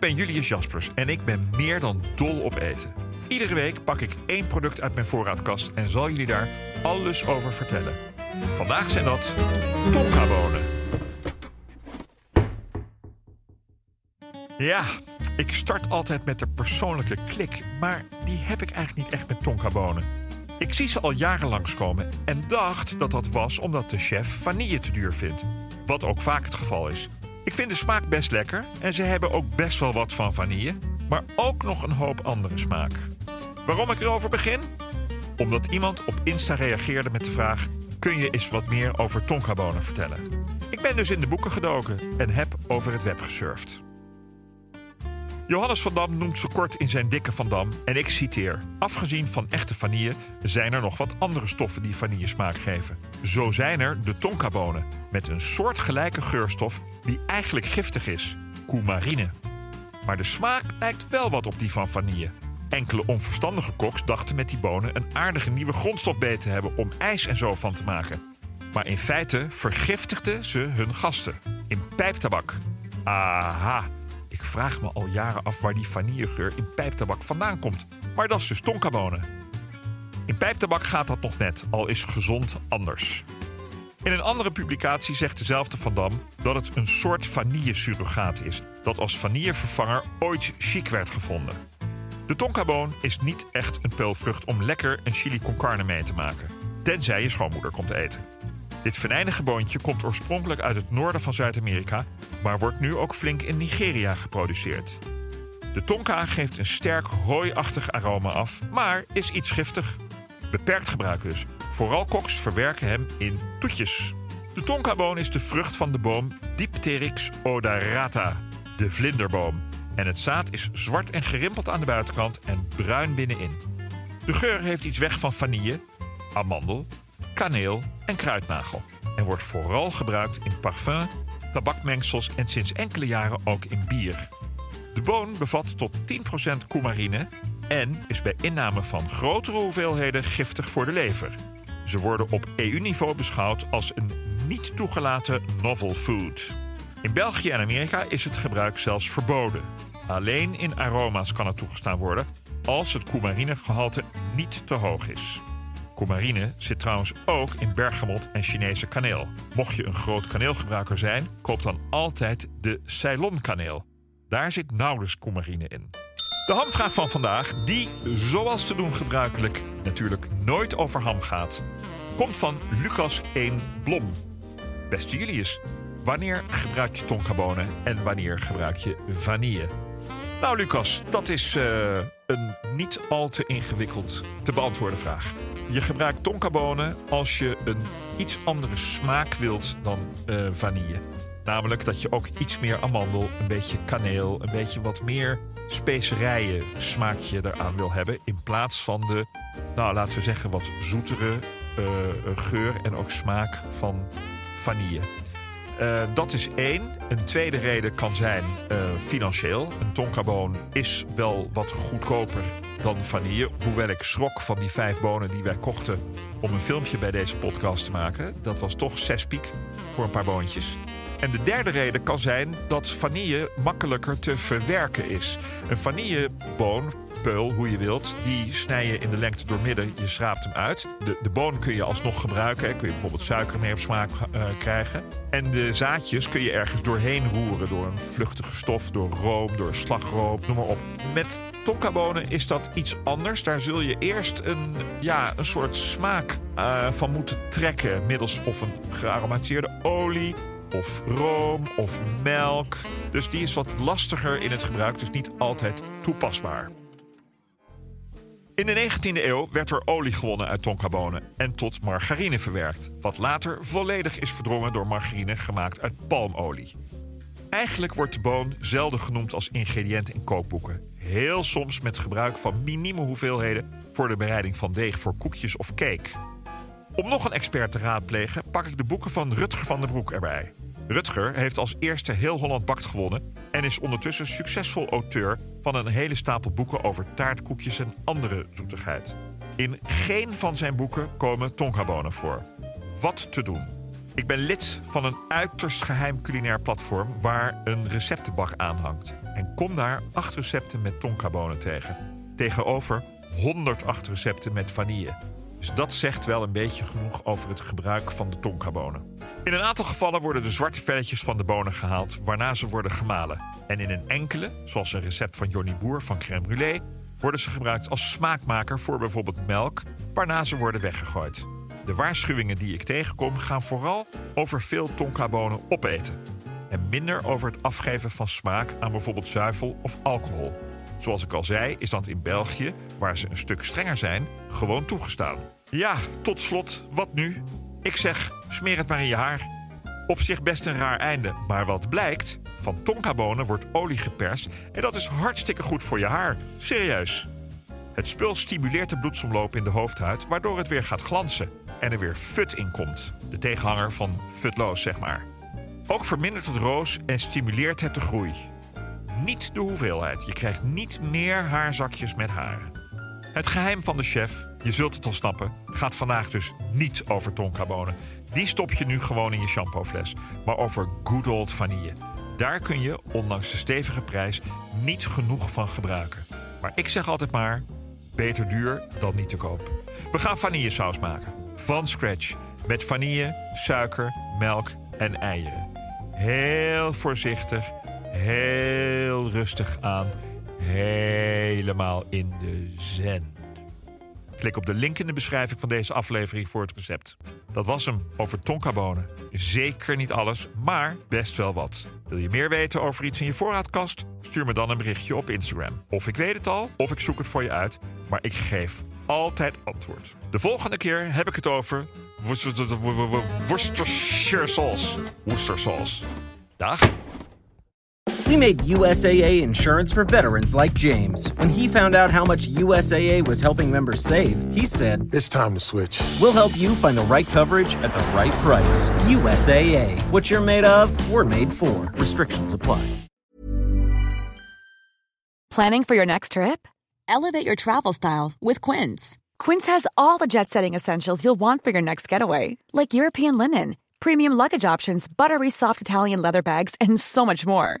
Ik ben Julius Jaspers en ik ben meer dan dol op eten. Iedere week pak ik één product uit mijn voorraadkast en zal jullie daar alles over vertellen. Vandaag zijn dat tonkabonen. Ja, ik start altijd met de persoonlijke klik, maar die heb ik eigenlijk niet echt met tonkabonen. Ik zie ze al jaren langskomen en dacht dat dat was omdat de chef vanille te duur vindt. Wat ook vaak het geval is. Ik vind de smaak best lekker en ze hebben ook best wel wat van vanille, maar ook nog een hoop andere smaak. Waarom ik erover begin? Omdat iemand op Insta reageerde met de vraag: Kun je eens wat meer over tonkabonen vertellen? Ik ben dus in de boeken gedoken en heb over het web gesurfd. Johannes van Dam noemt ze kort in zijn dikke Van Dam en ik citeer: Afgezien van echte vanille zijn er nog wat andere stoffen die vanille smaak geven. Zo zijn er de tonkabonen met een soortgelijke geurstof die eigenlijk giftig is: coumarine. Maar de smaak lijkt wel wat op die van vanille. Enkele onverstandige koks dachten met die bonen een aardige nieuwe grondstof bij te hebben om ijs en zo van te maken. Maar in feite vergiftigden ze hun gasten in pijptabak. Aha, ik vraag me al jaren af waar die vanillegeur in pijptabak vandaan komt. Maar dat is dus tonkabonen. In pijptabak gaat dat nog net, al is gezond anders. In een andere publicatie zegt dezelfde Van Dam dat het een soort vanillesurrogaat is, dat als vanillevervanger ooit chic werd gevonden. De tonkaboon is niet echt een peulvrucht om lekker een chili con carne mee te maken, tenzij je schoonmoeder komt eten. Dit venijnige boontje komt oorspronkelijk uit het noorden van Zuid-Amerika, maar wordt nu ook flink in Nigeria geproduceerd. De tonka geeft een sterk hooiachtig aroma af, maar is iets giftig. Beperkt gebruik dus. Vooral koks verwerken hem in toetjes. De tonkaboon is de vrucht van de boom Dipteryx odorata, de vlinderboom. En het zaad is zwart en gerimpeld aan de buitenkant en bruin binnenin. De geur heeft iets weg van vanille, amandel, kaneel en kruidnagel. En wordt vooral gebruikt in parfum, tabakmengsels en sinds enkele jaren ook in bier. De boon bevat tot 10% coumarine en is bij inname van grotere hoeveelheden giftig voor de lever. Ze worden op EU-niveau beschouwd als een niet toegelaten novel food. In België en Amerika is het gebruik zelfs verboden. Alleen in aroma's kan het toegestaan worden als het coumaриnegehalte niet te hoog is. Coumarine zit trouwens ook in bergamot en Chinese kaneel. Mocht je een groot kaneelgebruiker zijn, koop dan altijd de Ceylon kaneel. Daar zit nauwelijks coumarine in. De hamvraag van vandaag, die zoals te doen gebruikelijk natuurlijk nooit over ham gaat, komt van Lucas 1 Blom. Beste Julius, wanneer gebruik je tonkabonen en wanneer gebruik je vanille? Nou, Lucas, dat is uh, een niet al te ingewikkeld te beantwoorden vraag. Je gebruikt tonkabonen als je een iets andere smaak wilt dan uh, vanille. Namelijk dat je ook iets meer amandel, een beetje kaneel, een beetje wat meer specerijen smaakje eraan wil hebben. In plaats van de, nou laten we zeggen, wat zoetere uh, geur en ook smaak van vanille. Uh, dat is één. Een tweede reden kan zijn uh, financieel. Een tonkaboon is wel wat goedkoper dan vanille. Hoewel ik schrok van die vijf bonen die wij kochten om een filmpje bij deze podcast te maken. Dat was toch zes piek voor een paar boontjes. En de derde reden kan zijn dat vanille makkelijker te verwerken is. Een vanilleboon, peul, hoe je wilt, die snij je in de lengte door midden. Je schraapt hem uit. De, de boon kun je alsnog gebruiken. Kun je bijvoorbeeld suiker mee op smaak uh, krijgen. En de zaadjes kun je ergens doorheen roeren. Door een vluchtige stof, door room, door slagroom, noem maar op. Met tonkabonen is dat iets anders. Daar zul je eerst een, ja, een soort smaak uh, van moeten trekken. Middels of een gearomatiseerde olie of room of melk. Dus die is wat lastiger in het gebruik, dus niet altijd toepasbaar. In de 19e eeuw werd er olie gewonnen uit tonkabonen en tot margarine verwerkt, wat later volledig is verdrongen door margarine gemaakt uit palmolie. Eigenlijk wordt de boon zelden genoemd als ingrediënt in kookboeken. Heel soms met gebruik van minieme hoeveelheden voor de bereiding van deeg voor koekjes of cake. Om nog een expert te raadplegen, pak ik de boeken van Rutger van den Broek erbij. Rutger heeft als eerste heel Holland Bakt gewonnen en is ondertussen succesvol auteur van een hele stapel boeken over taartkoekjes en andere zoetigheid. In geen van zijn boeken komen tonkabonen voor. Wat te doen? Ik ben lid van een uiterst geheim culinair platform waar een receptenbak aanhangt. En kom daar acht recepten met tonkabonen tegen. Tegenover 108 recepten met vanille. Dus dat zegt wel een beetje genoeg over het gebruik van de tonkabonen. In een aantal gevallen worden de zwarte velletjes van de bonen gehaald, waarna ze worden gemalen. En in een enkele, zoals een recept van Johnny Boer van crème brûlée, worden ze gebruikt als smaakmaker voor bijvoorbeeld melk, waarna ze worden weggegooid. De waarschuwingen die ik tegenkom gaan vooral over veel tonkabonen opeten. En minder over het afgeven van smaak aan bijvoorbeeld zuivel of alcohol. Zoals ik al zei, is dat in België, waar ze een stuk strenger zijn, gewoon toegestaan. Ja, tot slot, wat nu? Ik zeg, smeer het maar in je haar. Op zich best een raar einde, maar wat blijkt? Van tonkabonen wordt olie geperst en dat is hartstikke goed voor je haar. Serieus. Het spul stimuleert de bloedsomloop in de hoofdhuid, waardoor het weer gaat glansen en er weer fut in komt. De tegenhanger van futloos, zeg maar. Ook vermindert het roos en stimuleert het de groei. Niet de hoeveelheid. Je krijgt niet meer haarzakjes met haren. Het geheim van de chef, je zult het al snappen, gaat vandaag dus niet over tonkabonen. Die stop je nu gewoon in je shampoofles, maar over good old vanille. Daar kun je, ondanks de stevige prijs, niet genoeg van gebruiken. Maar ik zeg altijd maar, beter duur dan niet te koop. We gaan vanillesaus maken, van scratch, met vanille, suiker, melk en eieren. Heel voorzichtig, heel rustig aan, helemaal in de zen. Klik op de link in de beschrijving van deze aflevering voor het recept. Dat was hem over tonkabonen. Zeker niet alles, maar best wel wat. Wil je meer weten over iets in je voorraadkast? Stuur me dan een berichtje op Instagram. Of ik weet het al, of ik zoek het voor je uit. Maar ik geef altijd antwoord. De volgende keer heb ik het over Worcestershire sauce. Worcestershire Dag. We made USAA insurance for veterans like James. When he found out how much USAA was helping members save, he said, It's time to switch. We'll help you find the right coverage at the right price. USAA. What you're made of, we're made for. Restrictions apply. Planning for your next trip? Elevate your travel style with Quince. Quince has all the jet setting essentials you'll want for your next getaway, like European linen, premium luggage options, buttery soft Italian leather bags, and so much more.